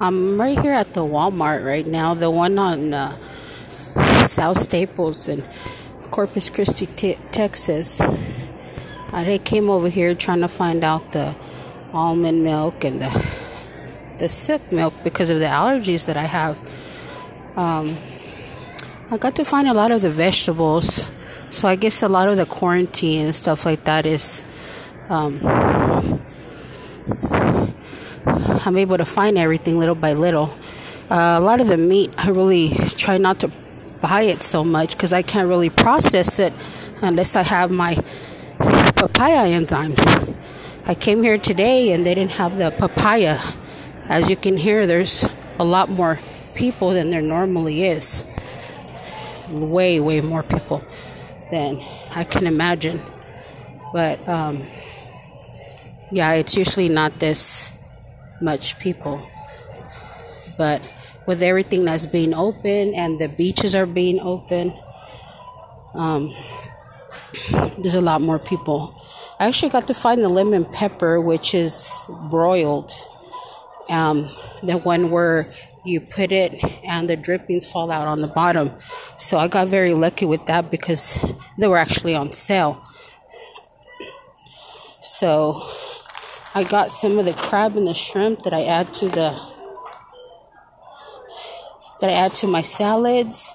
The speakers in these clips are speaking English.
I'm right here at the Walmart right now, the one on uh, South Staples in Corpus Christi, Texas. I came over here trying to find out the almond milk and the the silk milk because of the allergies that I have. Um, I got to find a lot of the vegetables, so I guess a lot of the quarantine and stuff like that is. Um, I'm able to find everything little by little. Uh, a lot of the meat, I really try not to buy it so much because I can't really process it unless I have my papaya enzymes. I came here today and they didn't have the papaya. As you can hear, there's a lot more people than there normally is. Way, way more people than I can imagine. But um, yeah, it's usually not this much people. But with everything that's being open and the beaches are being open, um, there's a lot more people. I actually got to find the lemon pepper, which is broiled. Um, the one where you put it and the drippings fall out on the bottom. So I got very lucky with that because they were actually on sale. So I got some of the crab and the shrimp that I add to the that I add to my salads.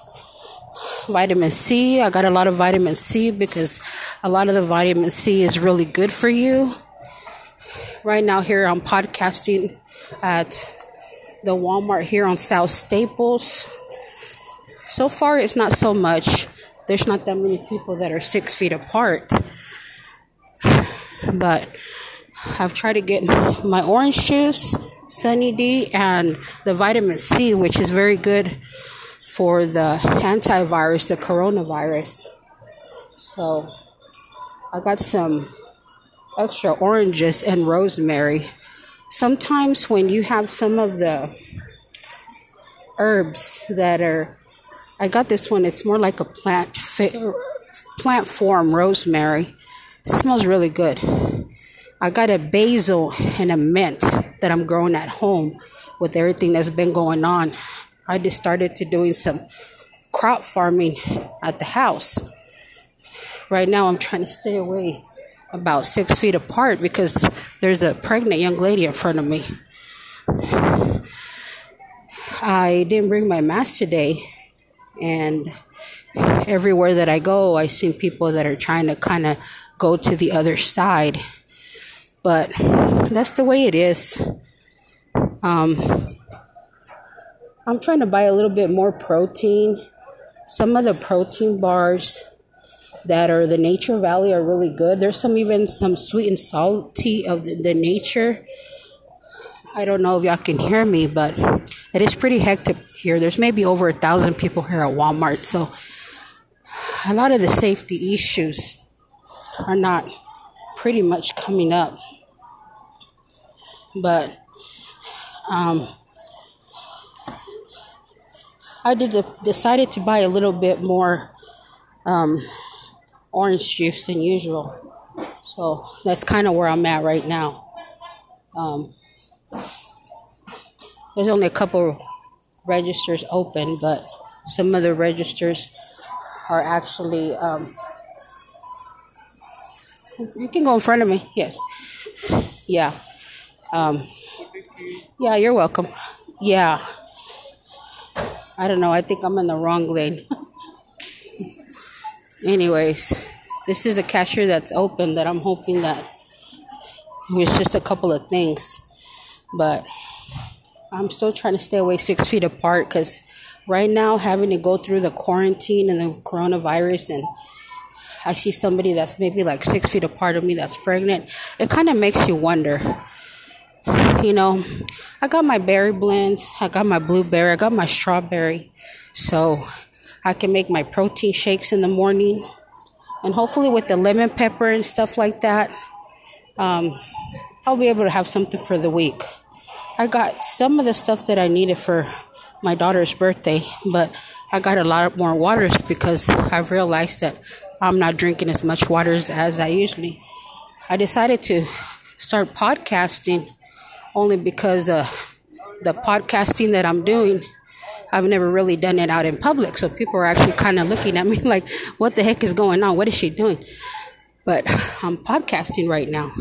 Vitamin C. I got a lot of vitamin C because a lot of the vitamin C is really good for you. Right now here I'm podcasting at the Walmart here on South Staples. So far it's not so much. There's not that many people that are six feet apart. But I've tried to get my orange juice, Sunny D, and the vitamin C, which is very good for the antivirus, the coronavirus. So I got some extra oranges and rosemary. Sometimes when you have some of the herbs that are I got this one, it's more like a plant plant form rosemary. It smells really good. I got a basil and a mint that I'm growing at home with everything that's been going on. I just started to doing some crop farming at the house. Right now, I'm trying to stay away about six feet apart because there's a pregnant young lady in front of me. I didn't bring my mask today, and everywhere that I go, I see people that are trying to kind of go to the other side but that's the way it is. Um, I'm trying to buy a little bit more protein. Some of the protein bars that are the Nature Valley are really good. There's some even some sweet and salty of the, the nature. I don't know if y'all can hear me, but it is pretty hectic here. There's maybe over a thousand people here at Walmart, so a lot of the safety issues are not pretty much coming up. But um, I did decided to buy a little bit more um, orange juice than usual. So that's kind of where I'm at right now. Um, there's only a couple registers open, but some of the registers are actually um, you can go in front of me. Yes. Yeah. Um, yeah, you're welcome. Yeah. I don't know. I think I'm in the wrong lane. Anyways, this is a cashier that's open that I'm hoping that it's just a couple of things. But I'm still trying to stay away six feet apart because right now, having to go through the quarantine and the coronavirus and I see somebody that's maybe like six feet apart of me that's pregnant, it kind of makes you wonder. You know, I got my berry blends, I got my blueberry, I got my strawberry, so I can make my protein shakes in the morning. And hopefully, with the lemon pepper and stuff like that, um, I'll be able to have something for the week. I got some of the stuff that I needed for my daughter's birthday, but I got a lot more waters because I've realized that I'm not drinking as much waters as I usually. I decided to start podcasting only because uh, the podcasting that I'm doing, I've never really done it out in public. So people are actually kind of looking at me like, what the heck is going on? What is she doing? But I'm podcasting right now.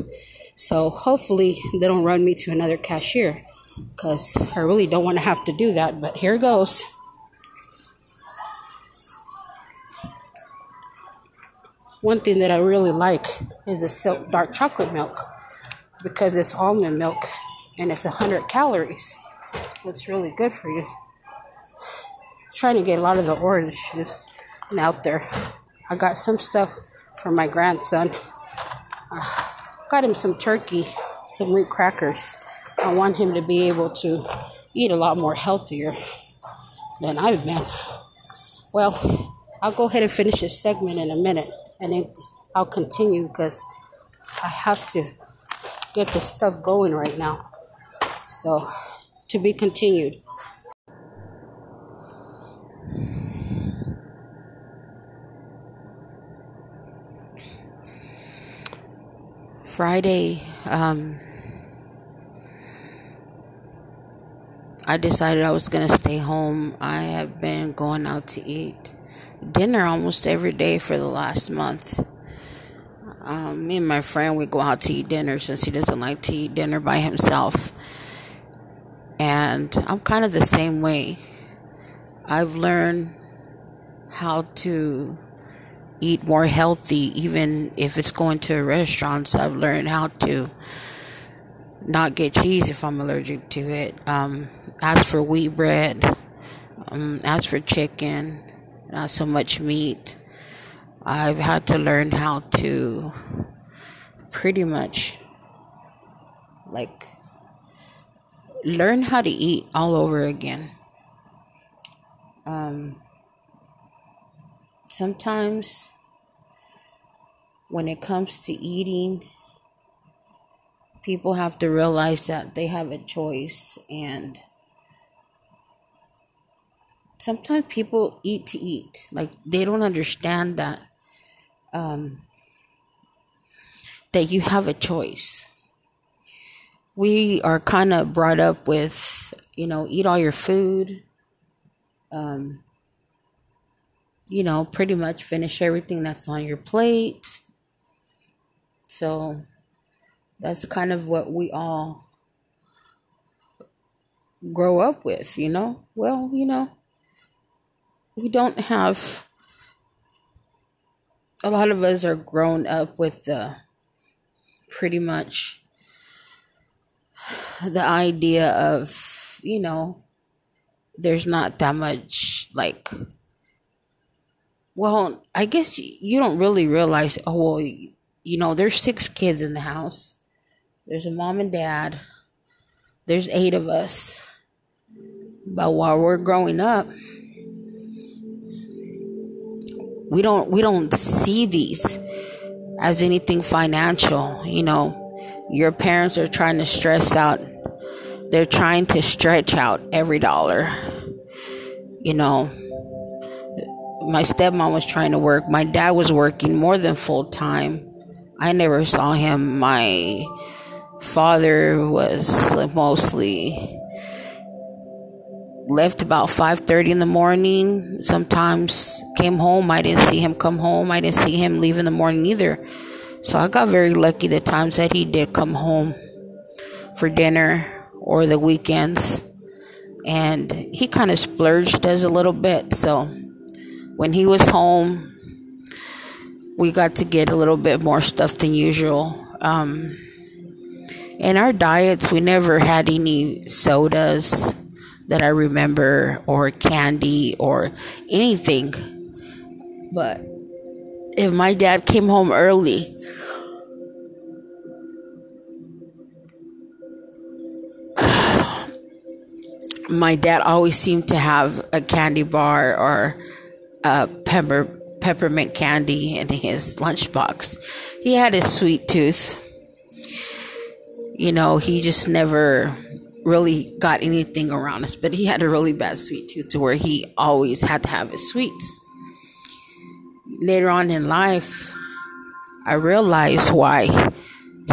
So hopefully they don't run me to another cashier because I really don't want to have to do that. But here goes. One thing that I really like is the silk dark chocolate milk because it's almond milk and it's 100 calories. It's really good for you. trying to get a lot of the orange juice out there. I got some stuff for my grandson. Uh, got him some turkey, some wheat crackers. I want him to be able to eat a lot more healthier than I've been. Well, I'll go ahead and finish this segment in a minute and then I'll continue because I have to get the stuff going right now. So, to be continued. Friday, um, I decided I was going to stay home. I have been going out to eat dinner almost every day for the last month. Um, me and my friend, we go out to eat dinner since he doesn't like to eat dinner by himself. And I'm kind of the same way. I've learned how to eat more healthy, even if it's going to a restaurants. I've learned how to not get cheese if I'm allergic to it. Um, as for wheat bread, um, as for chicken, not so much meat. I've had to learn how to pretty much like learn how to eat all over again. Um, sometimes when it comes to eating, people have to realize that they have a choice and sometimes people eat to eat like they don't understand that um, that you have a choice we are kind of brought up with you know eat all your food um, you know pretty much finish everything that's on your plate. So that's kind of what we all grow up with you know? Well you know we don't have a lot of us are grown up with the pretty much the idea of you know there's not that much like well i guess you don't really realize oh well you know there's six kids in the house. There's a mom and dad. There's eight of us. But while we're growing up we don't we don't see these as anything financial you know your parents are trying to stress out they're trying to stretch out every dollar you know my stepmom was trying to work my dad was working more than full time i never saw him my father was mostly left about 5:30 in the morning. Sometimes came home. I didn't see him come home. I didn't see him leave in the morning either. So I got very lucky the times that he did come home for dinner or the weekends. And he kind of splurged us a little bit. So when he was home, we got to get a little bit more stuff than usual. Um, in our diets, we never had any sodas that I remember or candy or anything. But if my dad came home early, my dad always seemed to have a candy bar or a pepper peppermint candy in his lunchbox. He had a sweet tooth. You know, he just never really got anything around us, but he had a really bad sweet tooth to where he always had to have his sweets. Later on in life, I realized why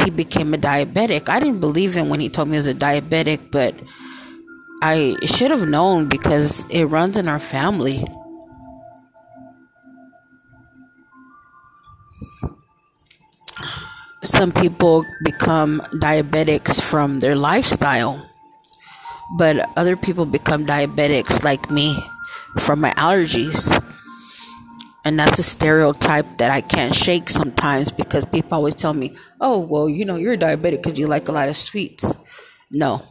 he became a diabetic. I didn't believe him when he told me he was a diabetic, but I should have known because it runs in our family. Some people become diabetics from their lifestyle, but other people become diabetics like me from my allergies. And that's a stereotype that I can't shake sometimes because people always tell me, oh, well, you know, you're diabetic because you like a lot of sweets. No.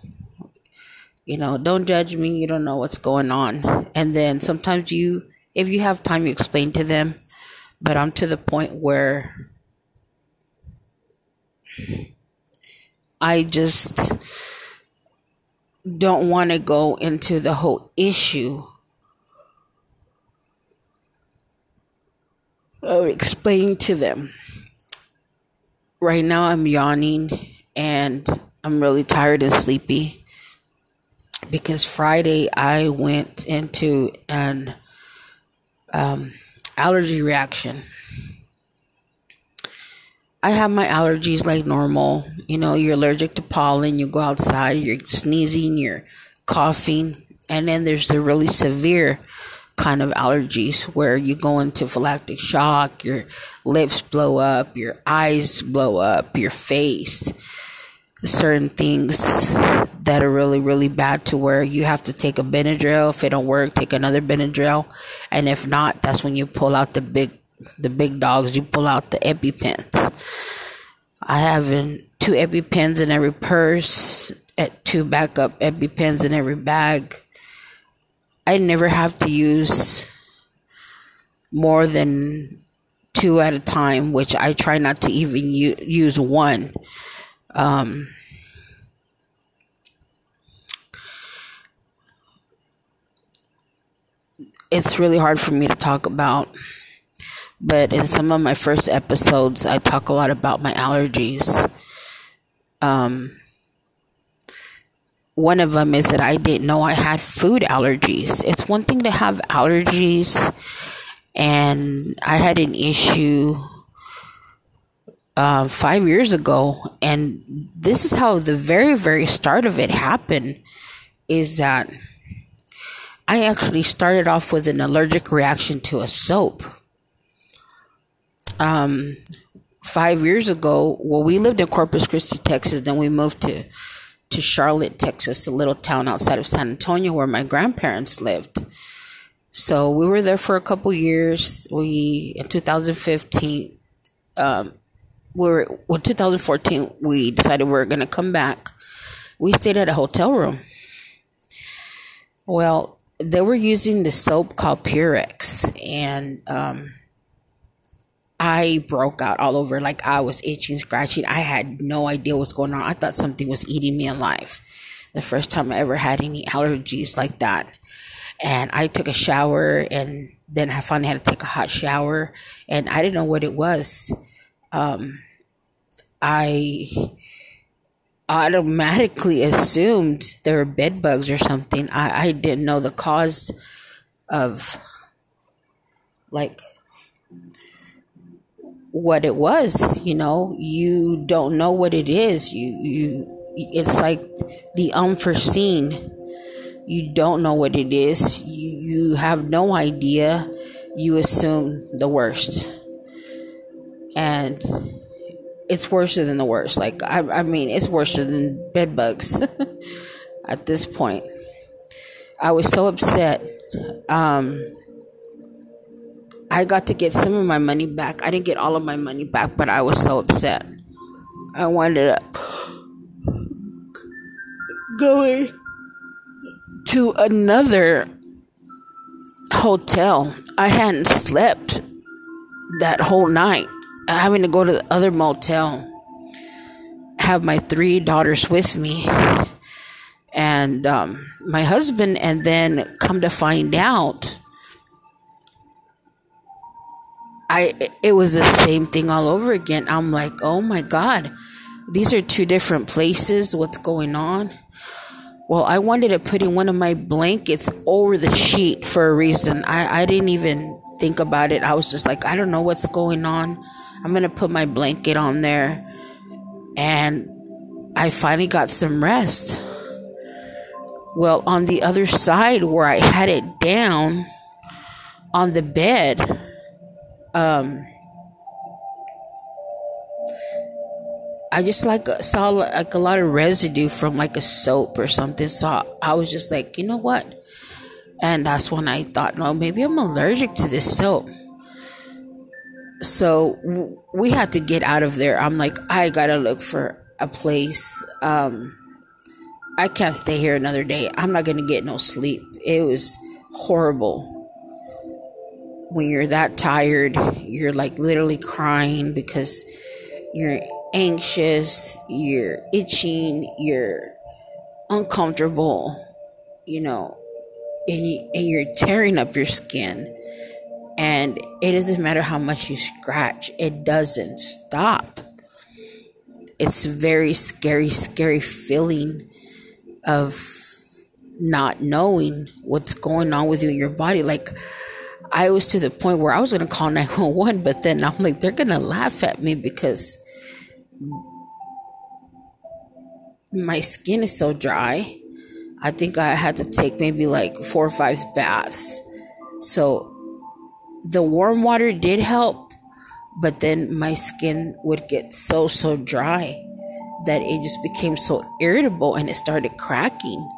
You know, don't judge me. You don't know what's going on. And then sometimes you, if you have time, you explain to them. But I'm to the point where I just don't want to go into the whole issue of explaining to them. Right now, I'm yawning and I'm really tired and sleepy because Friday I went into an um, allergy reaction. I have my allergies like normal. You know, you're allergic to pollen, you go outside, you're sneezing, you're coughing, and then there's the really severe kind of allergies where you go into phylactic shock, your lips blow up, your eyes blow up, your face, certain things that are really, really bad to where you have to take a Benadryl. If it don't work, take another Benadryl. And if not, that's when you pull out the big the big dogs, you pull out the EpiPens. I have in two EpiPens in every purse, at two backup EpiPens in every bag. I never have to use more than two at a time, which I try not to even u- use one. Um, it's really hard for me to talk about but in some of my first episodes, I talk a lot about my allergies. Um, one of them is that I didn't know I had food allergies. It's one thing to have allergies, and I had an issue uh, five years ago, and this is how the very, very start of it happened. Is that I actually started off with an allergic reaction to a soap um, five years ago, well, we lived in Corpus Christi, Texas. Then we moved to to Charlotte, Texas, a little town outside of San Antonio where my grandparents lived. So we were there for a couple years. We in 2015, um, were well 2014. We decided we were to come back. We stayed at a hotel room. Well, they were using the soap called Purex, and um, I broke out all over. Like I was itching, scratching. I had no idea what's going on. I thought something was eating me alive. The first time I ever had any allergies like that. And I took a shower and then I finally had to take a hot shower and I didn't know what it was. Um, I automatically assumed there were bed bugs or something. I, I didn't know the cause of like what it was you know? You don't know what it is. You you it's like the unforeseen. You don't know what it is. You you have no idea. You assume the worst. And it's worse than the worst like i, I mean it's worse than bed bugs at this point i was so upset um I got to get some of my money back. I didn't get all of my money back, but I was so upset. I wanted up going to another hotel. I hadn't slept that whole night. Having to go to the other motel, have my three daughters with me, and um, my husband, and then come to find out I it was the same thing all over again. I'm like, "Oh my god. These are two different places. What's going on?" Well, I wanted to put in one of my blankets over the sheet for a reason. I I didn't even think about it. I was just like, "I don't know what's going on. I'm going to put my blanket on there." and I finally got some rest. Well, on the other side where I had it down on the bed, um, I just like saw like a lot of residue from like a soap or something. So I was just like, you know what? And that's when I thought, no, maybe I'm allergic to this soap. So we had to get out of there. I'm like, I gotta look for a place. Um, I can't stay here another day. I'm not gonna get no sleep. It was horrible. When you're that tired, you're like literally crying because you're anxious, you're itching, you're uncomfortable, you know, and, you, and you're tearing up your skin. And it doesn't matter how much you scratch, it doesn't stop. It's very scary, scary feeling of not knowing what's going on with you in your body. Like, I was to the point where I was to call 911, but then I'm like, they're to laugh at me because my skin is so dry. I think I had to take maybe like four or five baths. So the warm water did help, but then my skin would get so, so dry that it just became so irritable and it started cracking.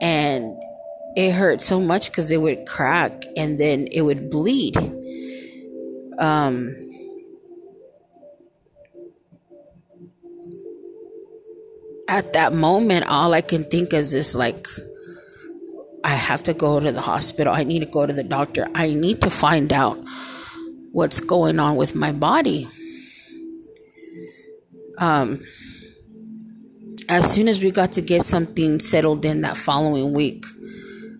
And it hurt so much because it would crack and then it would bleed. Um, at that moment, all I can think is is like, I have to go to the hospital. I need to go to the doctor. I need to find out what's going on with my body. Um, as soon as we got to get something settled in that following week,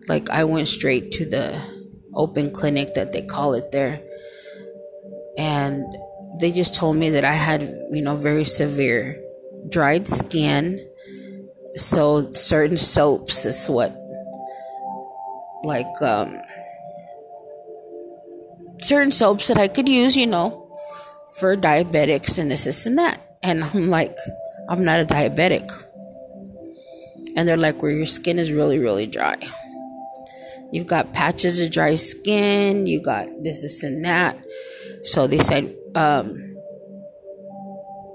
like I went straight to the open clinic that they call it there. And they just told me that I had, you know, very severe dried skin. So certain soaps is what like um certain soaps that I could use, you know, for diabetics and this, this and that. And I'm like, I'm not a diabetic. And they're like, well, your skin is really, really dry. You've got patches of dry skin, you got this, this, and that. So they said, um,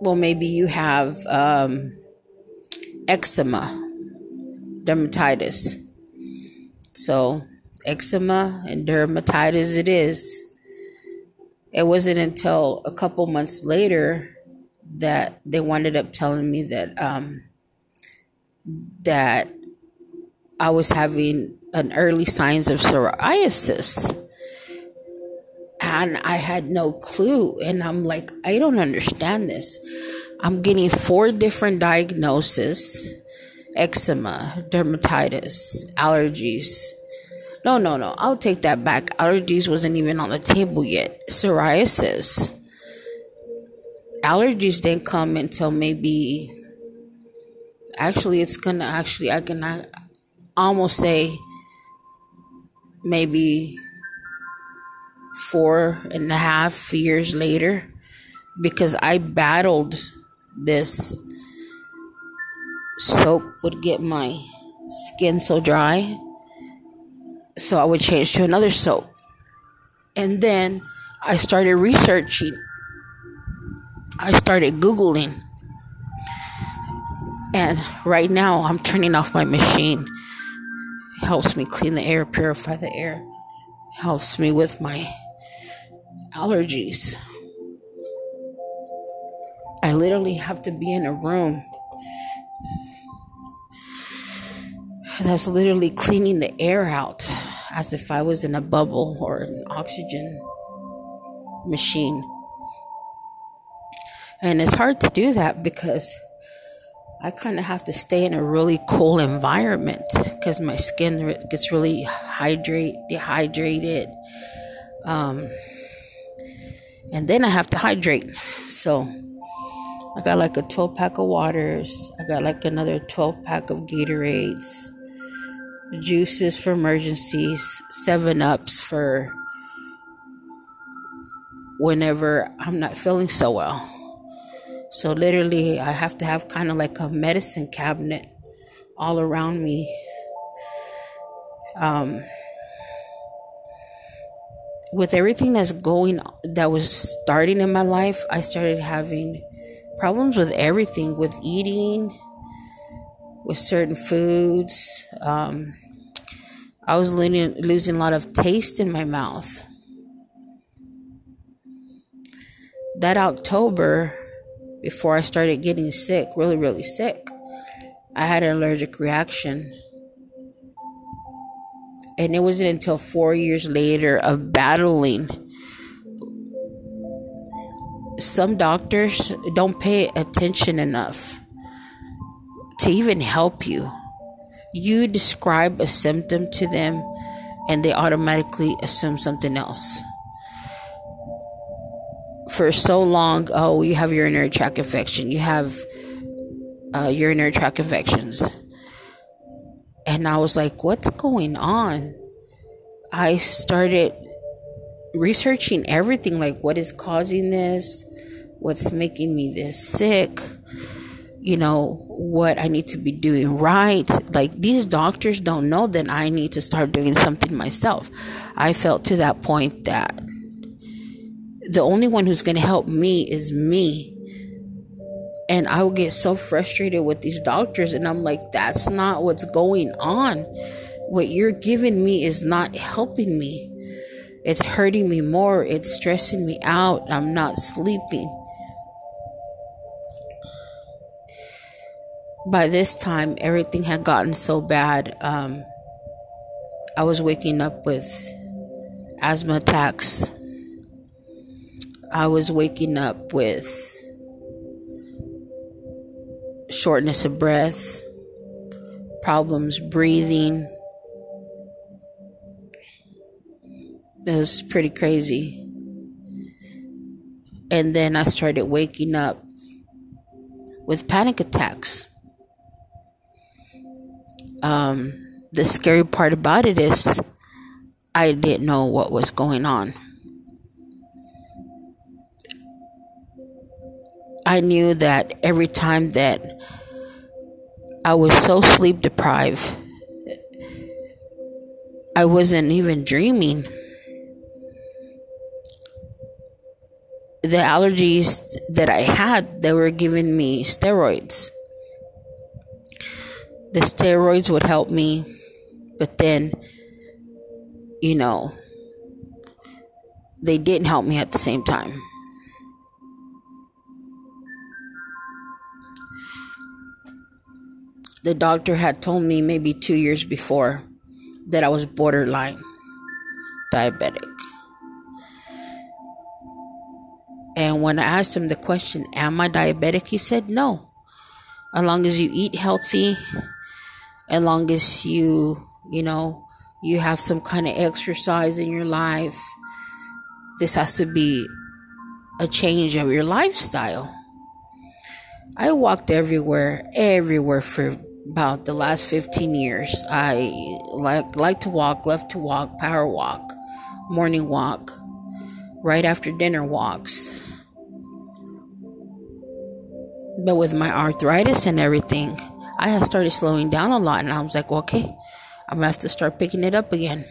well, maybe you have um, eczema, dermatitis. So, eczema and dermatitis it is. It wasn't until a couple months later that they wound up telling me that um, that I was having an early signs of psoriasis and I had no clue. And I'm like, I don't understand this. I'm getting four different diagnoses eczema, dermatitis, allergies. No, no, no. I'll take that back. Allergies wasn't even on the table yet. Psoriasis. Allergies didn't come until maybe. Actually, it's gonna actually, I can almost say maybe four and a half years later because I battled this soap would get my skin so dry so I would change to another soap. And then I started researching. I started googling. And right now I'm turning off my machine. It helps me clean the air purify the air. Helps me with my allergies. I literally have to be in a room that's literally cleaning the air out as if I was in a bubble or an oxygen machine. And it's hard to do that because I kind of have to stay in a really cool environment because my skin gets really hydrate dehydrated. Um, and then I have to hydrate. So I got like a 12 pack of waters. I got like another 12 pack of Gatorades, juices for emergencies, 7 Ups for whenever I'm not feeling so well. So literally, I have to have kind of like a medicine cabinet all around me. Um, with everything that's going that was starting in my life, I started having problems with everything, with eating, with certain foods. Um, I was losing, losing a lot of taste in my mouth. That October, before I started getting sick, really, really sick, I had an allergic reaction. And it wasn't until four years later of battling. Some doctors don't pay attention enough to even help you. You describe a symptom to them and they automatically assume something else. For so long, oh, you have urinary tract infection, you have uh, urinary tract infections. And I was like, what's going on? I started researching everything like what is causing this, what's making me this sick you know, what I need to be doing right. Like these doctors don't know that I need to start doing something myself. I felt to that point that the only one who's going to help me is me. And I will get so frustrated with these doctors, and I'm like, that's not what's going on. What you're giving me is not helping me. It's hurting me more. It's stressing me out. I'm not sleeping by this time, everything had gotten so bad. Um, I was waking up with asthma attacks. I was waking up with shortness of breath, problems breathing. It was pretty crazy. And then I started waking up with panic attacks um, the scary part about it is I didn't know what was going on. I knew that every time that I was so sleep deprived, I wasn't even dreaming. The allergies that I had, they were giving me steroids the steroids would help me, but then, you know, they didn't help me at the same time. The doctor had told me maybe two years before that I was borderline diabetic. And when I asked him the question, Am I diabetic? He said, No. As long as you eat healthy as long as you, you know, you have some kind of exercise in your life. This has to be a change of your lifestyle. I walked everywhere, everywhere for about the last 15 years. I like like to walk, love to walk, power walk, morning walk, right after dinner walks. But with my arthritis and everything, I had started slowing down a lot, and I was like, okay, I'm gonna have to start picking it up again.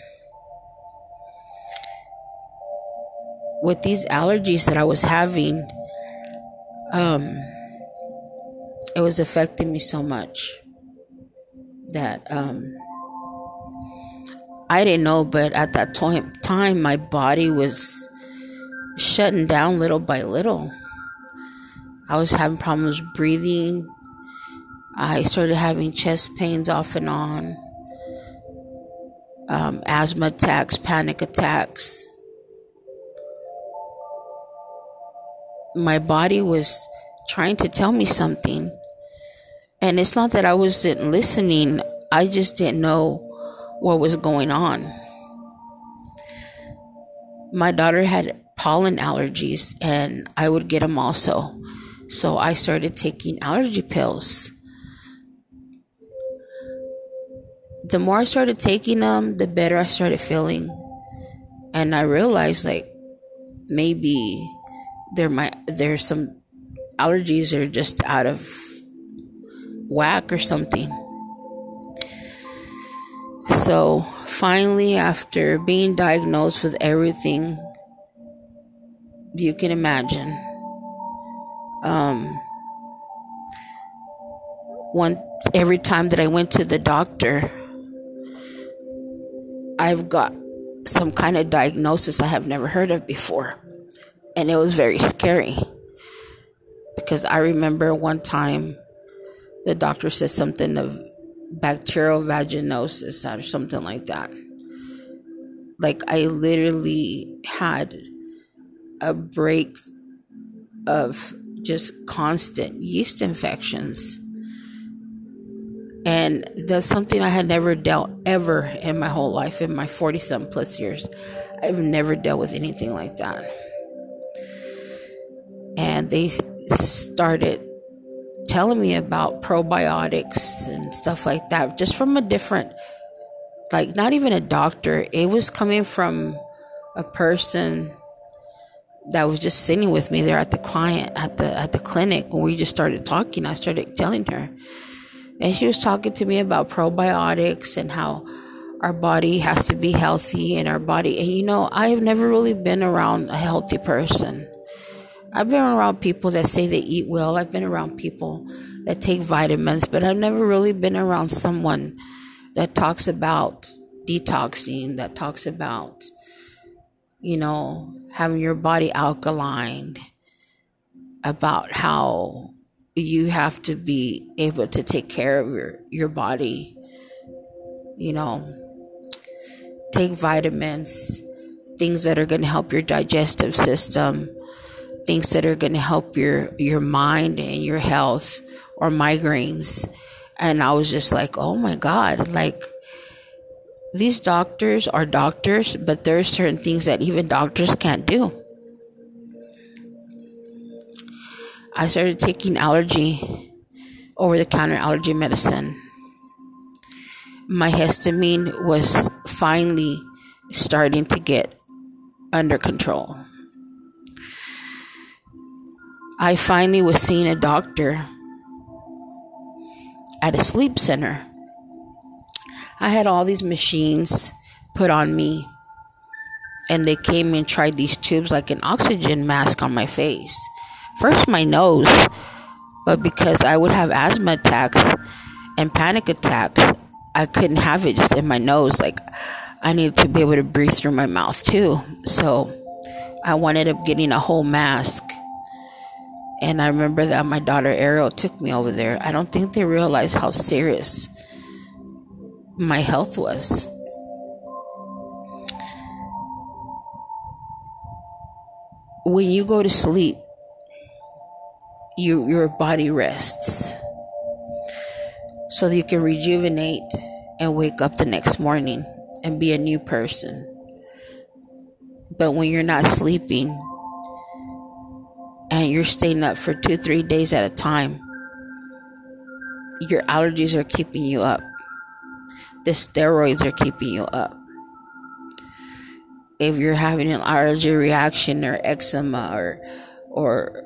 With these allergies that I was having, um, it was affecting me so much that um, I didn't know, but at that time, time, my body was shutting down little by little. I was having problems breathing. I started having chest pains off and on, um, asthma attacks, panic attacks. My body was trying to tell me something. And it's not that I wasn't listening, I just didn't know what was going on. My daughter had pollen allergies, and I would get them also. So I started taking allergy pills. The more I started taking them, the better I started feeling. And I realized like maybe there might there's some allergies are just out of whack or something. So finally, after being diagnosed with everything you can imagine, um, one every time that I went to the doctor, I've got some kind of diagnosis I have never heard of before, and it was very scary because I remember one time the doctor said something of bacterial vaginosis or something like that. Like I literally had a break of just constant yeast infections. And that's something I had never dealt ever in my whole life, in my 40 something plus years. I've never dealt with anything like that. And they started telling me about probiotics and stuff like that, just from a different, like, not even a doctor. It was coming from a person that was just sitting with me there at the client at the at the clinic when we just started talking i started telling her and she was talking to me about probiotics and how our body has to be healthy and our body. And you know i have never really been around a healthy person. I've been around people that say they eat well. I've been around people that take vitamins but i've never really been around someone that talks about detoxing that talks about you know, having your body alkaline, about how you have to be able to take care of your, your body, you know, take vitamins, things that are going to help your digestive system, things that are going to help your, your mind and your health or migraines. And I was just like, oh my God, like, these doctors are doctors, but there are certain things that even doctors can't do. I started taking allergy, over the counter allergy medicine. My histamine was finally starting to get under control. I finally was seeing a doctor at a sleep center I had all these machines put on me, and they came and tried these tubes like an oxygen mask on my face. First, my nose, but because I would have asthma attacks and panic attacks, I couldn't have it just in my nose. Like, I needed to be able to breathe through my mouth too. So, I ended up getting a whole mask. And I remember that my daughter Ariel took me over there. I don't think they realized how serious my health was. When you go to sleep, you, your body rests so that you can rejuvenate and wake up the next morning and be a new person. But when you're not sleeping and you're staying up for two, three days at a time, your allergies are keeping you up the steroids are keeping you up. If you're having an allergy reaction or eczema or or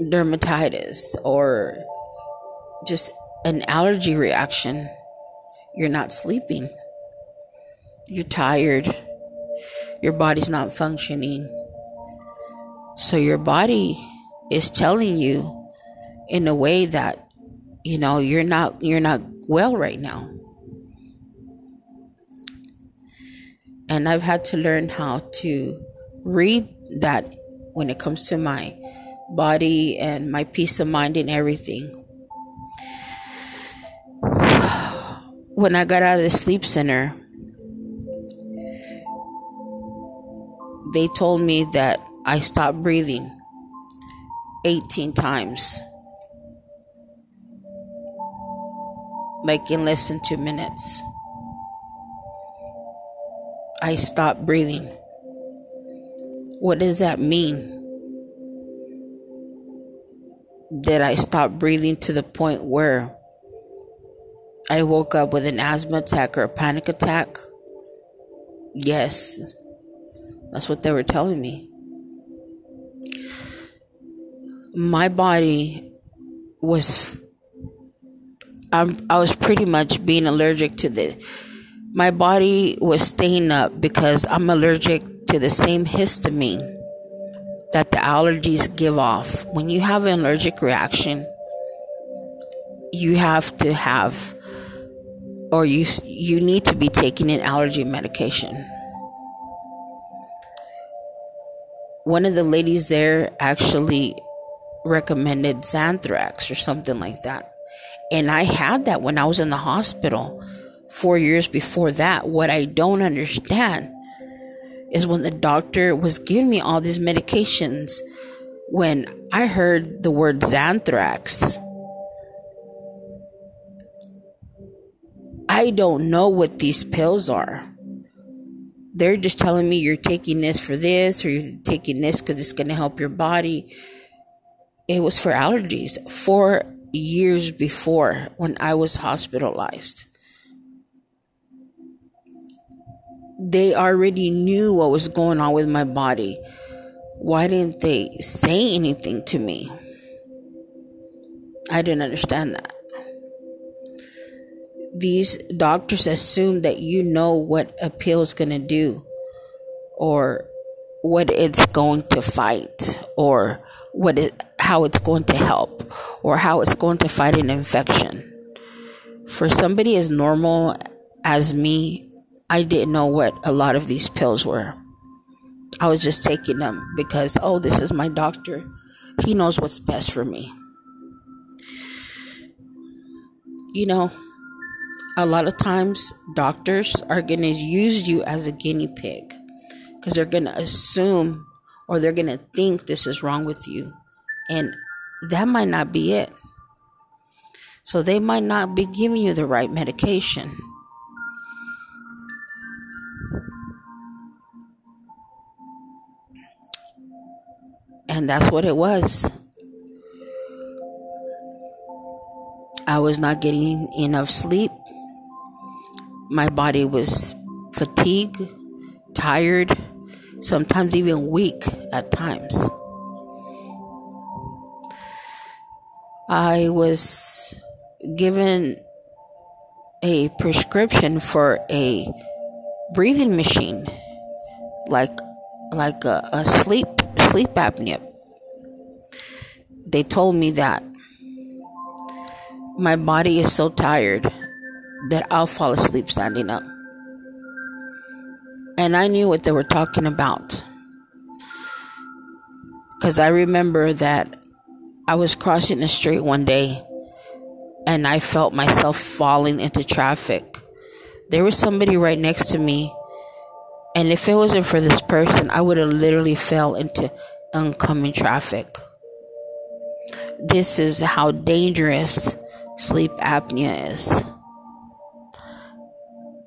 dermatitis or just an allergy reaction, you're not sleeping. You're tired. Your body's not functioning. So your body is telling you in a way that you know you're not you're not well right now. And I've had to learn how to read that when it comes to my body and my peace of mind and everything. When I got out of the sleep center, they told me that I stopped breathing 18 times. like in less than two minutes. I stopped breathing. What does that mean? Did I stop breathing to the point where I woke up with an asthma attack or a panic attack? Yes. That's what they were telling me. my body was I'm, I was pretty much being allergic to the my body was staying up because I'm allergic to the same histamine that the allergies give off. When you have an allergic reaction, you have to have or you you need to be taking an allergy medication. One of the ladies there actually recommended Xanthrax or something like that. And I had that when I was in the hospital 4 years before that. What I don't understand is when the doctor was giving me all these medications when I heard the word Xanthrax I don't know what these pills are. They're just telling me you're taking this for this or you're taking this because it's going to help your body. It was for allergies four years before when I was hospitalized. They already knew what was going on with my body. Why didn't they say anything to me? I didn't understand that these doctors assume that you know what a pill is going to do or what it's going to fight or what it how it's going to help or how it's going to fight an infection for somebody as normal as me i didn't know what a lot of these pills were i was just taking them because oh this is my doctor he knows what's best for me you know a lot of times doctors are going to use you as a guinea pig because they're going to assume or they're going to think this is wrong with you. And that might not be it. So they might not be giving you the right medication. And that's what it was. I was not getting enough sleep my body was fatigued, tired, sometimes even weak at times. I was given a prescription for a breathing machine like like a, a sleep sleep apnea they told me that my body is so tired that I'll fall asleep standing up. And I knew what they were talking about. Because I remember that I was crossing the street one day and I felt myself falling into traffic. There was somebody right next to me, and if it wasn't for this person, I would have literally fell into oncoming traffic. This is how dangerous sleep apnea is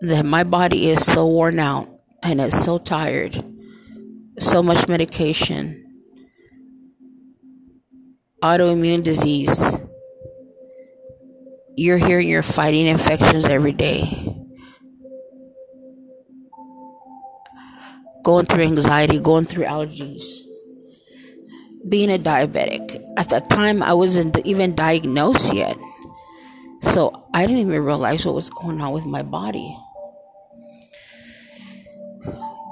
that my body is so worn out and it's so tired. So much medication, autoimmune disease. You're here you're fighting infections every day. Going through anxiety, going through allergies. Being a diabetic. At that time, I wasn't even diagnosed yet. So I didn't even realize what was going on with my body.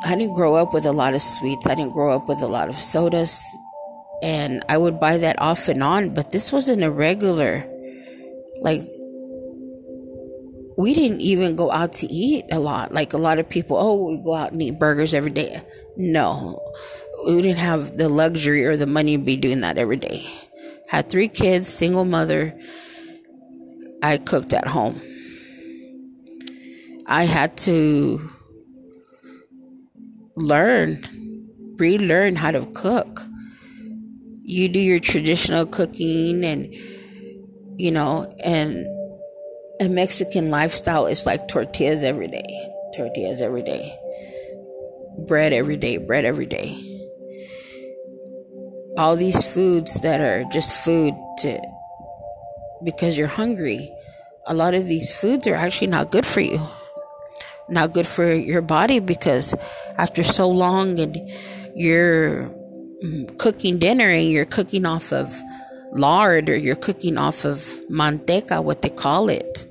I didn't grow up with a lot of sweets. I didn't grow up with a lot of sodas. And I would buy that off and on, but this wasn't a regular. Like, we didn't even go out to eat a lot. Like a lot of people, oh, we go out and eat burgers every day. No, we didn't have the luxury or the money to be doing that every day. Had three kids, single mother. I cooked at home. I had to learn, relearn how to cook. You do your traditional cooking and, you know, and a Mexican lifestyle is like tortillas every day. Tortillas every day. Bread every day. Bread every day. All these foods that are just food to, because you're hungry. A lot of these foods are actually not good for you not good for your body because after so long and you're cooking dinner and you're cooking off of lard or you're cooking off of manteca, what they call it,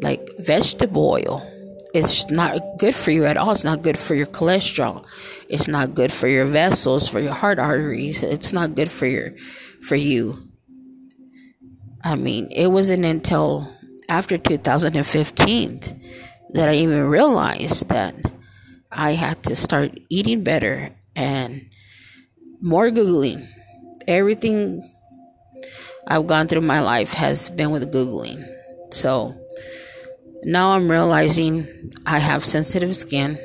like vegetable oil. It's not good for you at all. It's not good for your cholesterol. It's not good for your vessels, for your heart arteries. It's not good for your, for you. I mean, it wasn't until after 2015 that I even realized that I had to start eating better and more Googling. Everything I've gone through my life has been with Googling. So now I'm realizing I have sensitive skin.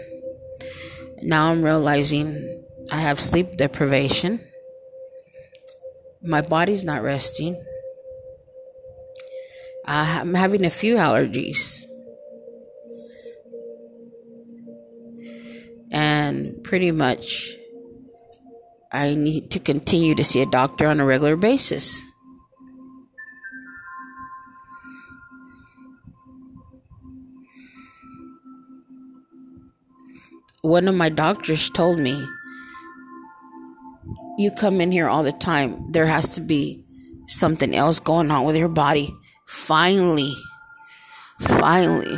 Now I'm realizing I have sleep deprivation. My body's not resting. I'm having a few allergies. And pretty much, I need to continue to see a doctor on a regular basis. One of my doctors told me, You come in here all the time. There has to be something else going on with your body Finally, finally,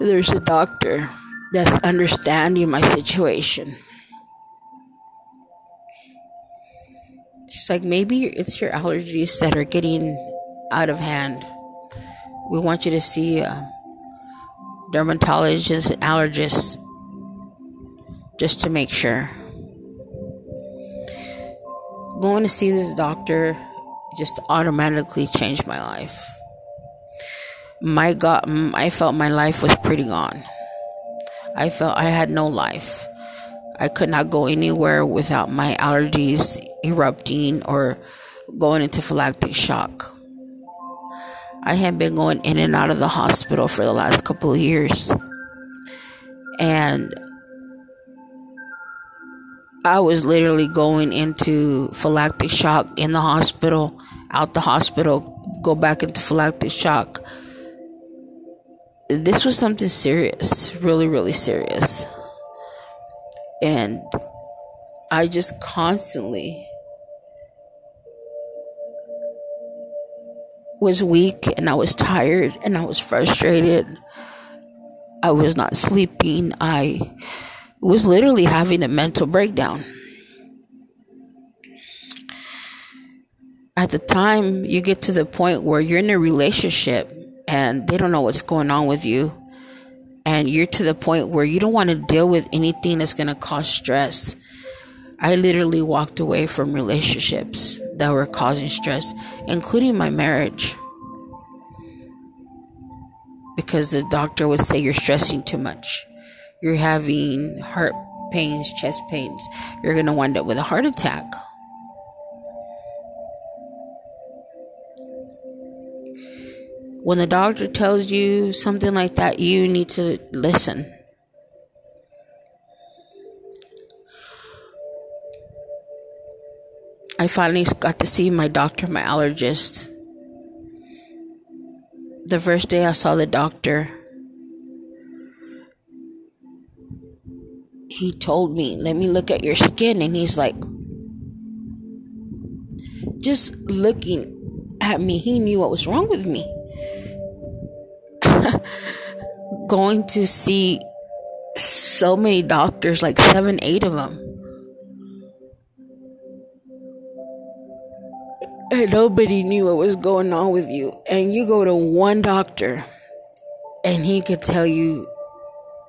there's a doctor that's understanding my situation. She's like, maybe it's your allergies that are getting out of hand. We want you to see a dermatologist, and allergist, just to make sure going to see this doctor just automatically changed my life. My God, I felt my life was pretty gone. I felt I had no life. I could not go anywhere without my allergies erupting or going into phylactic shock. I had been going in and out of the hospital for the last couple of years. And I was literally going into phylactic shock in the hospital, out the hospital, go back into phylactic shock. This was something serious, really, really serious. And I just constantly was weak and I was tired and I was frustrated. I was not sleeping. I was literally having a mental breakdown. At the time, you get to the point where you're in a relationship and they don't know what's going on with you. And you're to the point where you don't want to deal with anything that's going to cause stress. I literally walked away from relationships that were causing stress, including my marriage. Because the doctor would say you're stressing too much you're having heart pains, chest pains, you're going to wind up with a heart attack. When the doctor tells you something like that, you need to listen. I finally got to see my doctor, my allergist. The first day I saw the doctor, he told me, let me look at your skin. And he's like, just looking at me, he knew what was wrong with me. Going to see so many doctors, like seven, eight of them. And nobody knew what was going on with you. And you go to one doctor, and he could tell you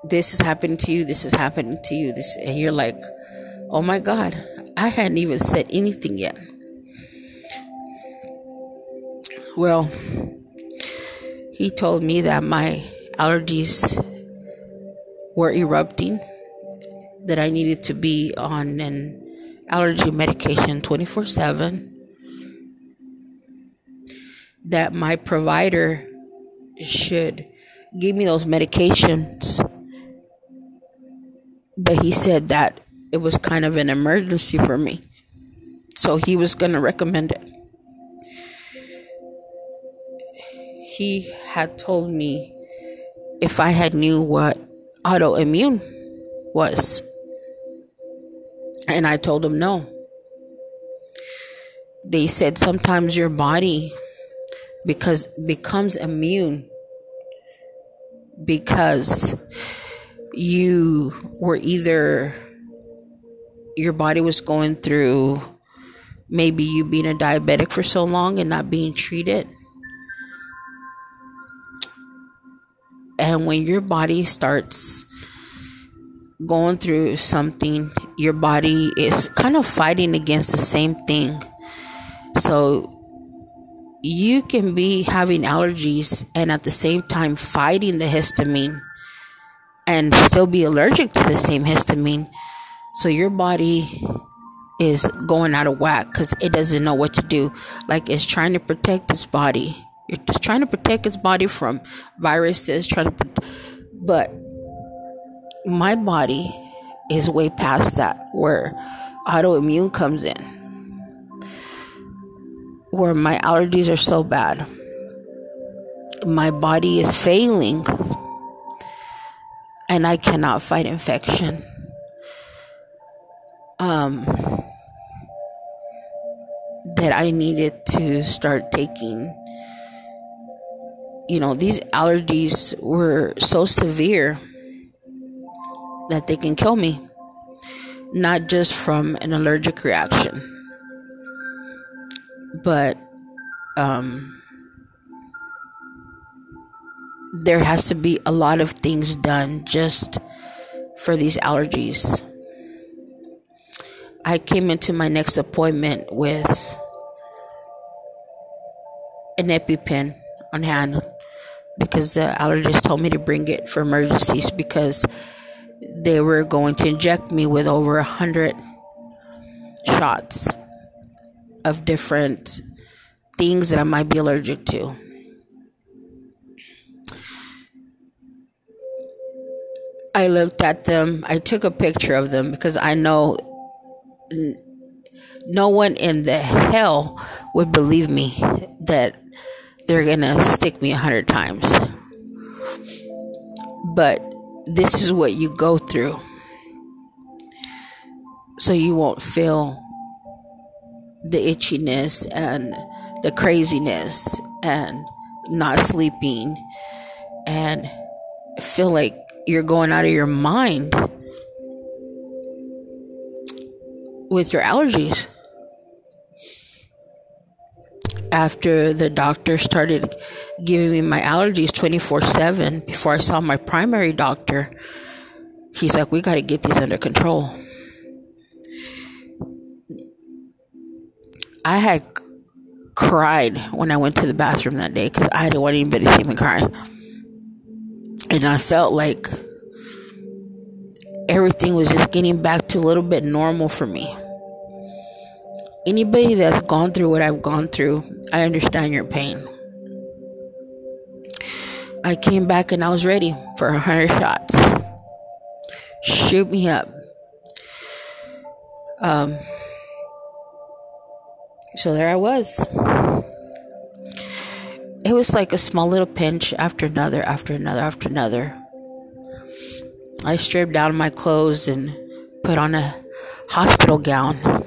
this is happening to you, this is happening to you, this, and you're like, oh my God, I hadn't even said anything yet. Well, he told me that my allergies were erupting, that I needed to be on an allergy medication 24 7, that my provider should give me those medications but he said that it was kind of an emergency for me. So he was going to recommend it. He had told me if I had knew what autoimmune was. And I told him no. They said sometimes your body because becomes immune because you were either your body was going through maybe you being a diabetic for so long and not being treated. And when your body starts going through something, your body is kind of fighting against the same thing. So you can be having allergies and at the same time fighting the histamine and still be allergic to the same histamine. So your body is going out of whack because it doesn't know what to do. Like it's trying to protect its body. You're just trying to protect its body from viruses, trying to, but my body is way past that where autoimmune comes in, where my allergies are so bad. My body is failing and I cannot fight infection. Um, that I needed to start taking. You know, these allergies were so severe that they can kill me, not just from an allergic reaction, but um, there has to be a lot of things done just for these allergies. I came into my next appointment with an EpiPen on hand because the allergist told me to bring it for emergencies because they were going to inject me with over a hundred shots of different things that I might be allergic to. I looked at them. I took a picture of them because I know no one in the hell would believe me that they're gonna stick me a hundred times. But this is what you go through. So you won't feel the itchiness and the craziness and not sleeping and feel like you're going out of your mind with your allergies. After the doctor started giving me my allergies 24 7 before I saw my primary doctor, he's like, We got to get these under control. I had cried when I went to the bathroom that day because I didn't want anybody to see me cry. And I felt like everything was just getting back to a little bit normal for me. Anybody that's gone through what I've gone through, I understand your pain. I came back and I was ready for a hundred shots. Shoot me up. Um, so there I was. It was like a small little pinch after another, after another, after another. I stripped down my clothes and put on a hospital gown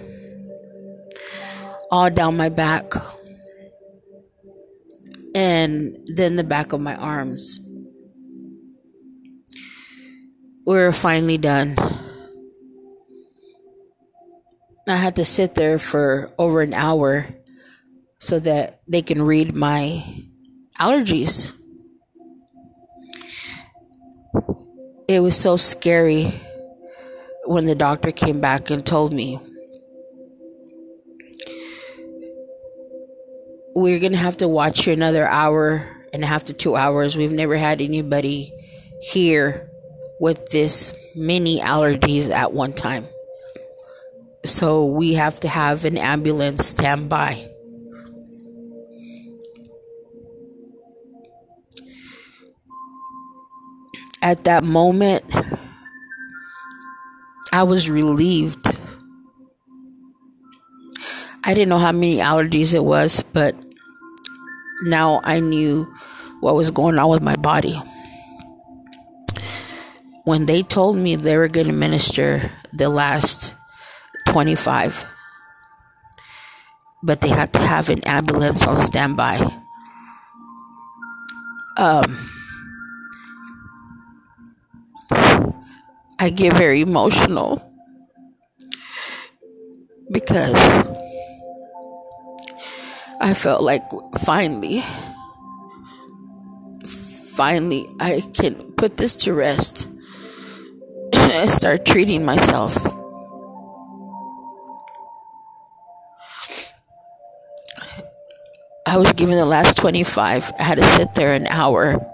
all down my back and then the back of my arms. We were finally done. I had to sit there for over an hour so that they can read my allergies. it was so scary when the doctor came back and told me we're gonna have to watch you another hour and a half to two hours. We've never had anybody here with this many allergies at one time. So we have to have an ambulance stand by. at that moment, I was relieved. I didn't know how many allergies it was, but now I knew what was going on with my body. when they told me they were going to minister the last 25, but they had to have an ambulance on standby. Um, I get very emotional because I felt like finally, finally, I can put this to rest and start treating myself. I was given the last 25. I had to sit there an hour.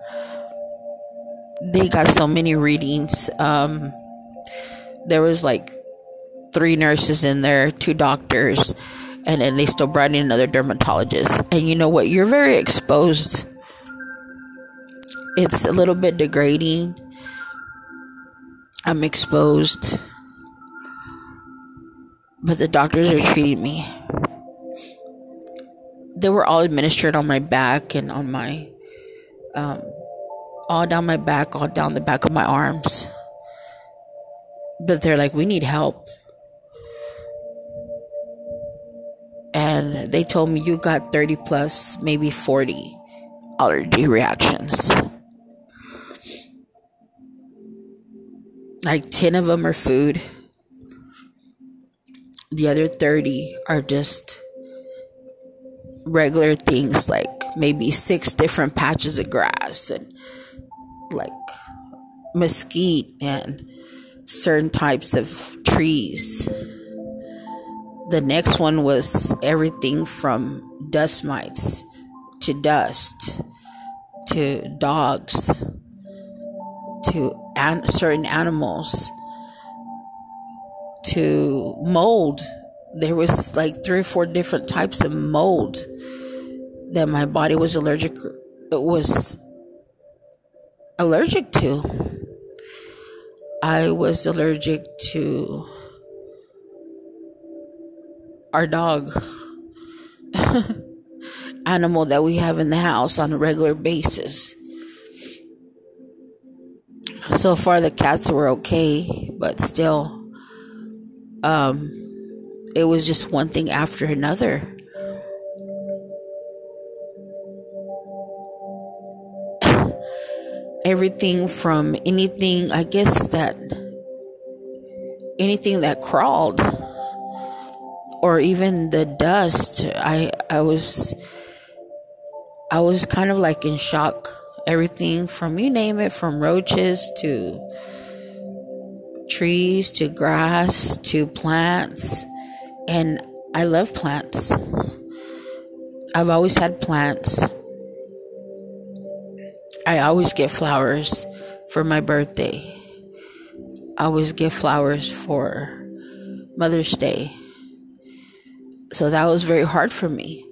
They got so many readings. Um, there was like three nurses in there, two doctors, and then they still brought in another dermatologist. And you know what? You're very exposed. It's a little bit degrading. I'm exposed. But the doctors are treating me. They were all administered on my back and on my, um, all down my back, all down the back of my arms. But they're like, we need help. And they told me you got 30 plus, maybe 40 allergy reactions. Like 10 of them are food, the other 30 are just regular things like maybe six different patches of grass and like mesquite and certain types of trees the next one was everything from dust mites to dust to dogs to an- certain animals to mold. There was like three or four different types of mold that my body was allergic it was allergic to. I was allergic to our dog animal that we have in the house on a regular basis. So far the cats were okay, but still um it was just one thing after another. Everything from anything, I guess that anything that crawled or even the dust i i was i was kind of like in shock. Everything from you name it from roaches to trees to grass to plants. And i love plants. I've always had plants. I always get flowers for my birthday. I always get flowers for mother's day so that was very hard for me.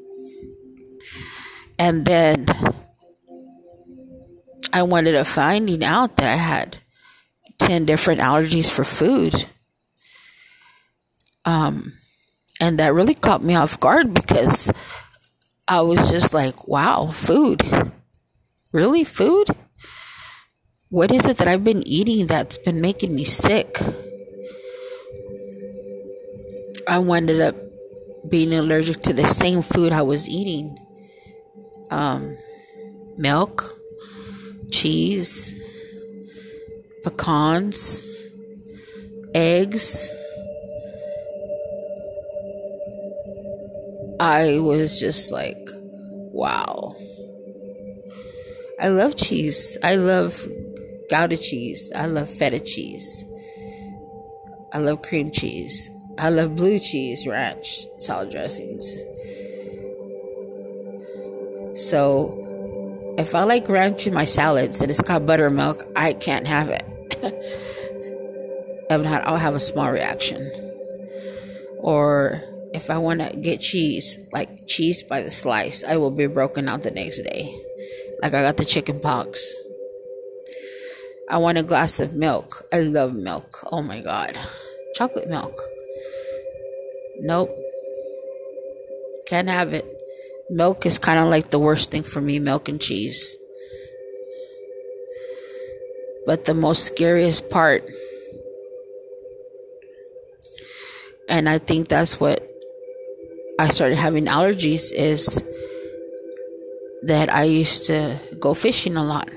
And then I wanted a finding out that I had 10 different allergies for food. Um, and that really caught me off guard because I was just like, wow, food. Really? Food? What is it that I've been eating that's been making me sick? I ended up being allergic to the same food I was eating um, milk, cheese, pecans, eggs. I was just like, wow. I love cheese. I love Gouda cheese. I love feta cheese. I love cream cheese. I love blue cheese ranch salad dressings. So, if I like ranch in my salads and it's got buttermilk, I can't have it. I'll have a small reaction. Or if I want to get cheese, like cheese by the slice, I will be broken out the next day. Like I got the chicken pox. I want a glass of milk. I love milk. Oh my god. Chocolate milk. Nope. Can't have it. Milk is kind of like the worst thing for me milk and cheese. But the most scariest part, and I think that's what I started having allergies, is that I used to go fishing a lot.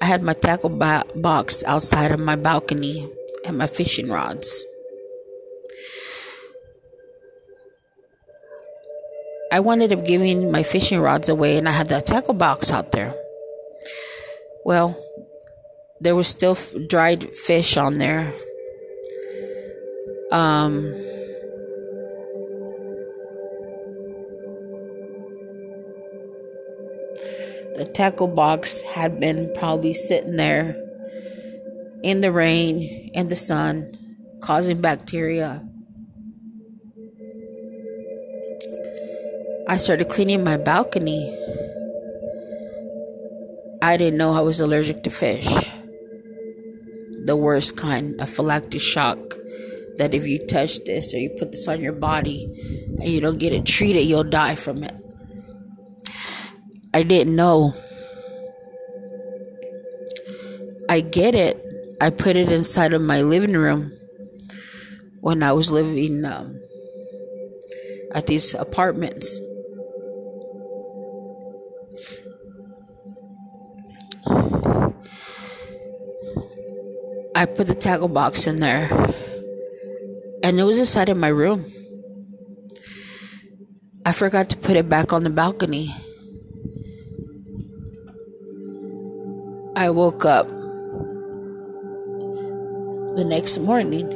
I had my tackle box outside of my balcony and my fishing rods. I wanted up giving my fishing rods away and I had that tackle box out there. Well, there was still dried fish on there. Um, the tackle box had been probably sitting there in the rain and the sun, causing bacteria. I started cleaning my balcony. I didn't know I was allergic to fish. The worst kind of phylactic shock that if you touch this or you put this on your body and you don't get it treated, you'll die from it. I didn't know. I get it. I put it inside of my living room when I was living um, at these apartments. I put the tackle box in there, and it was inside of my room. I forgot to put it back on the balcony. I woke up the next morning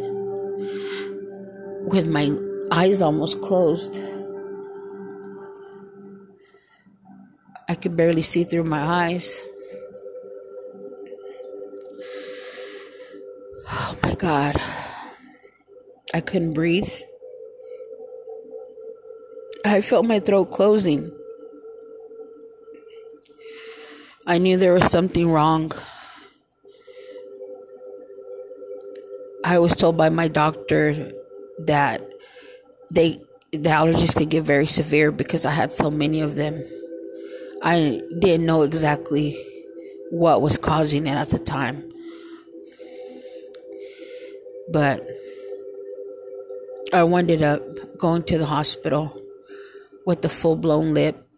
with my eyes almost closed. I could barely see through my eyes. Oh God. I couldn't breathe. I felt my throat closing. I knew there was something wrong. I was told by my doctor that they the allergies could get very severe because I had so many of them. I didn't know exactly what was causing it at the time. But I ended up going to the hospital with the full blown lip.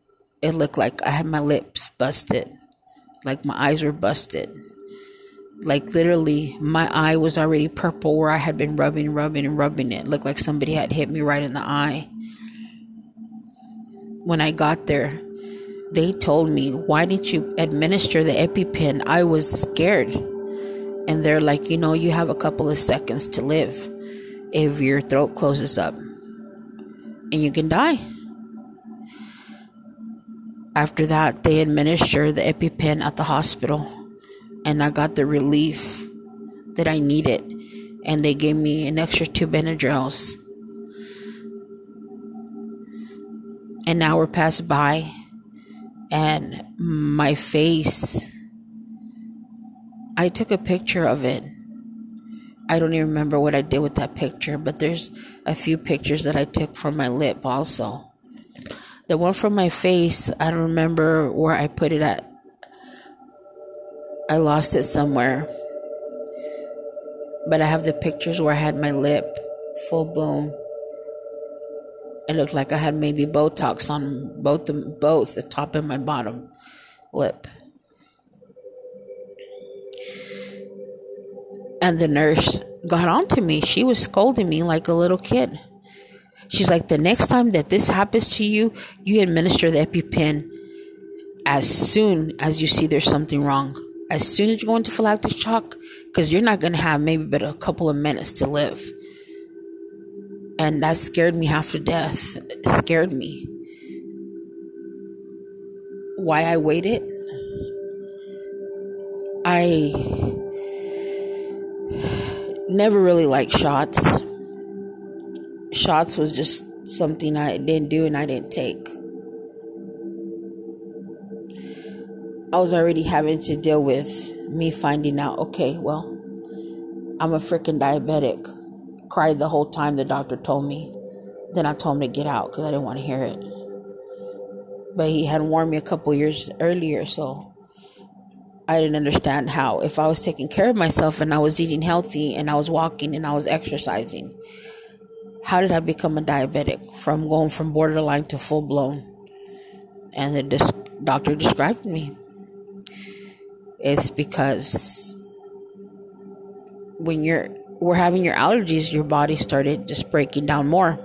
It looked like I had my lips busted, like my eyes were busted. Like literally, my eye was already purple where I had been rubbing, rubbing, and rubbing it. it looked like somebody had hit me right in the eye. When I got there, they told me, Why didn't you administer the EpiPen? I was scared and they're like, you know, you have a couple of seconds to live if your throat closes up and you can die. After that, they administered the EpiPen at the hospital and I got the relief that I needed and they gave me an extra two Benadryls. An hour passed by and my face I took a picture of it. I don't even remember what I did with that picture, but there's a few pictures that I took from my lip also. The one from my face, I don't remember where I put it at. I lost it somewhere. But I have the pictures where I had my lip full blown. It looked like I had maybe Botox on both the both the top and my bottom lip. And the nurse got on to me. She was scolding me like a little kid. She's like, the next time that this happens to you, you administer the EpiPen as soon as you see there's something wrong. As soon as you go into phylactic shock, because you're not going to have maybe but a couple of minutes to live. And that scared me half to death. It scared me. Why I waited? I never really liked shots. Shots was just something I didn't do and I didn't take. I was already having to deal with me finding out, okay, well, I'm a freaking diabetic. Cried the whole time the doctor told me. Then I told him to get out because I didn't want to hear it. But he had warned me a couple years earlier, so I didn't understand how. If I was taking care of myself and I was eating healthy and I was walking and I was exercising, how did I become a diabetic from going from borderline to full blown? And the disc- doctor described me. It's because when you're we're having your allergies, your body started just breaking down more.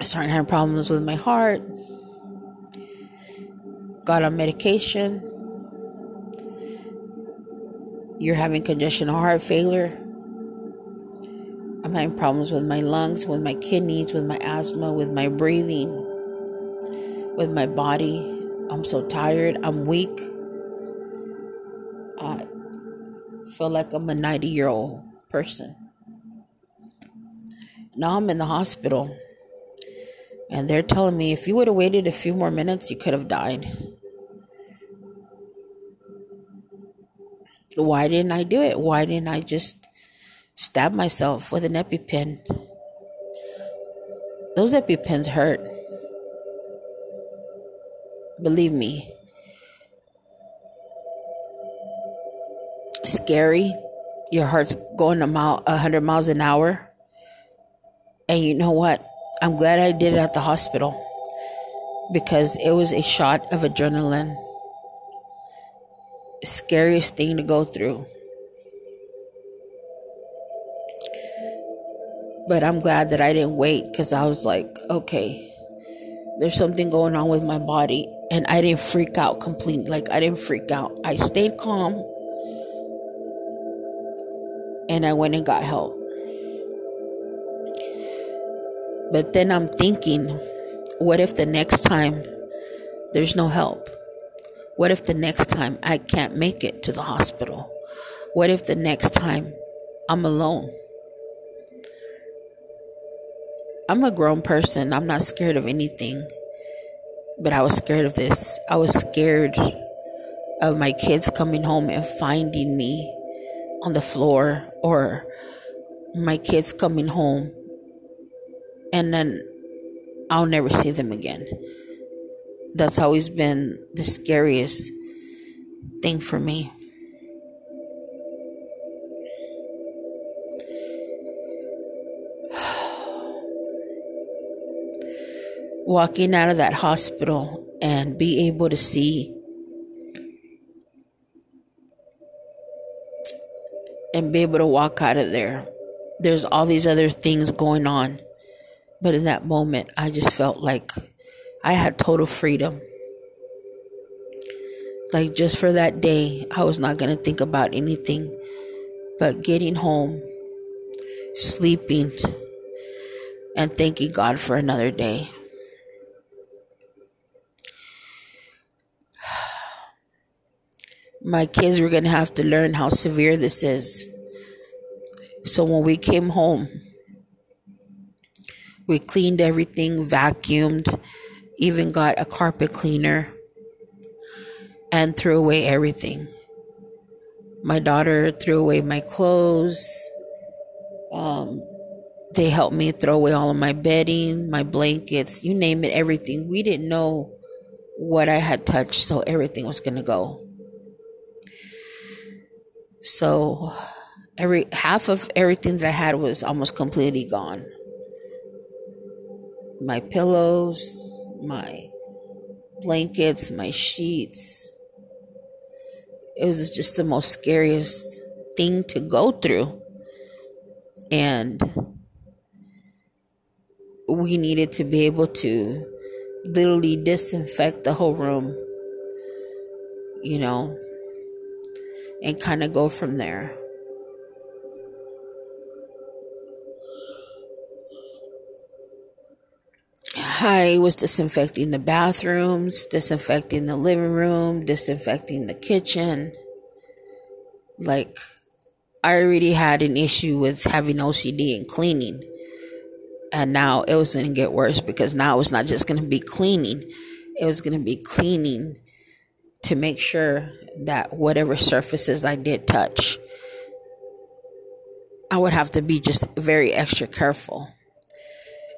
I started having problems with my heart. Got on medication. You're having congestional heart failure. I'm having problems with my lungs, with my kidneys, with my asthma, with my breathing, with my body. I'm so tired. I'm weak. I feel like I'm a 90 year old person. Now I'm in the hospital. And they're telling me if you would have waited a few more minutes, you could have died. Why didn't I do it? Why didn't I just stab myself with an EpiPen? Those EpiPens hurt. Believe me. Scary. Your heart's going a mile, a hundred miles an hour. And you know what? I'm glad I did it at the hospital because it was a shot of adrenaline. Scariest thing to go through. But I'm glad that I didn't wait because I was like, okay, there's something going on with my body. And I didn't freak out completely. Like, I didn't freak out. I stayed calm and I went and got help. But then I'm thinking, what if the next time there's no help? What if the next time I can't make it to the hospital? What if the next time I'm alone? I'm a grown person. I'm not scared of anything. But I was scared of this. I was scared of my kids coming home and finding me on the floor or my kids coming home and then I'll never see them again. That's always been the scariest thing for me. Walking out of that hospital and be able to see and be able to walk out of there. There's all these other things going on but in that moment, I just felt like I had total freedom. Like just for that day, I was not going to think about anything but getting home, sleeping, and thanking God for another day. My kids were going to have to learn how severe this is. So when we came home, we cleaned everything, vacuumed, even got a carpet cleaner, and threw away everything. My daughter threw away my clothes. Um, they helped me throw away all of my bedding, my blankets, you name it, everything. We didn't know what I had touched, so everything was going to go. So every half of everything that I had was almost completely gone my pillows, my blankets, my sheets. It was just the most scariest thing to go through. And we needed to be able to literally disinfect the whole room, you know, and kind of go from there. I was disinfecting the bathrooms, disinfecting the living room, disinfecting the kitchen. Like, I already had an issue with having OCD and cleaning. And now it was going to get worse because now it's not just going to be cleaning, it was going to be cleaning to make sure that whatever surfaces I did touch, I would have to be just very extra careful.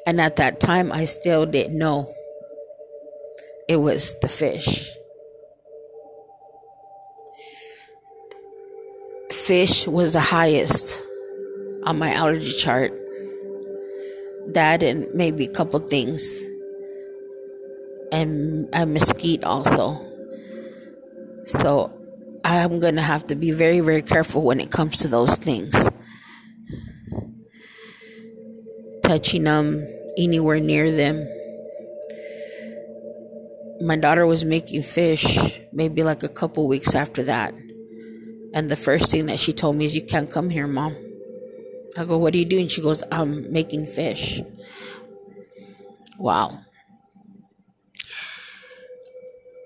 And at that time, I still didn't know it was the fish. Fish was the highest on my allergy chart. That and maybe a couple things. And a mesquite also. So I'm going to have to be very, very careful when it comes to those things. Touching them anywhere near them. My daughter was making fish maybe like a couple weeks after that. And the first thing that she told me is, You can't come here, mom. I go, What are you doing? She goes, I'm making fish. Wow.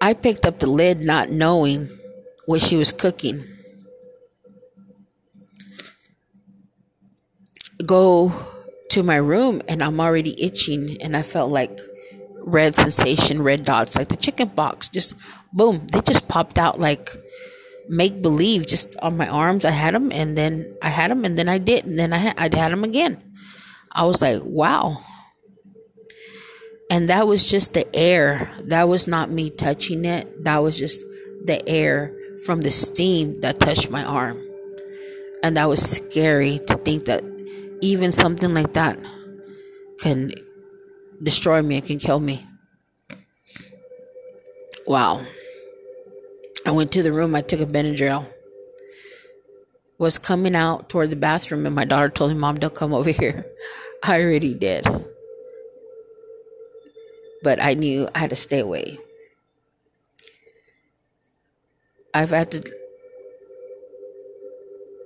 I picked up the lid not knowing what she was cooking. Go to my room and I'm already itching and I felt like red sensation, red dots, like the chicken pox, Just boom, they just popped out like make believe just on my arms. I had them and then I had them and then I did and then I had, I had them again. I was like, wow. And that was just the air. That was not me touching it. That was just the air from the steam that touched my arm. And that was scary to think that even something like that can destroy me, it can kill me. Wow. I went to the room, I took a Benadryl. Was coming out toward the bathroom, and my daughter told me, Mom, don't come over here. I already did. But I knew I had to stay away. I've had to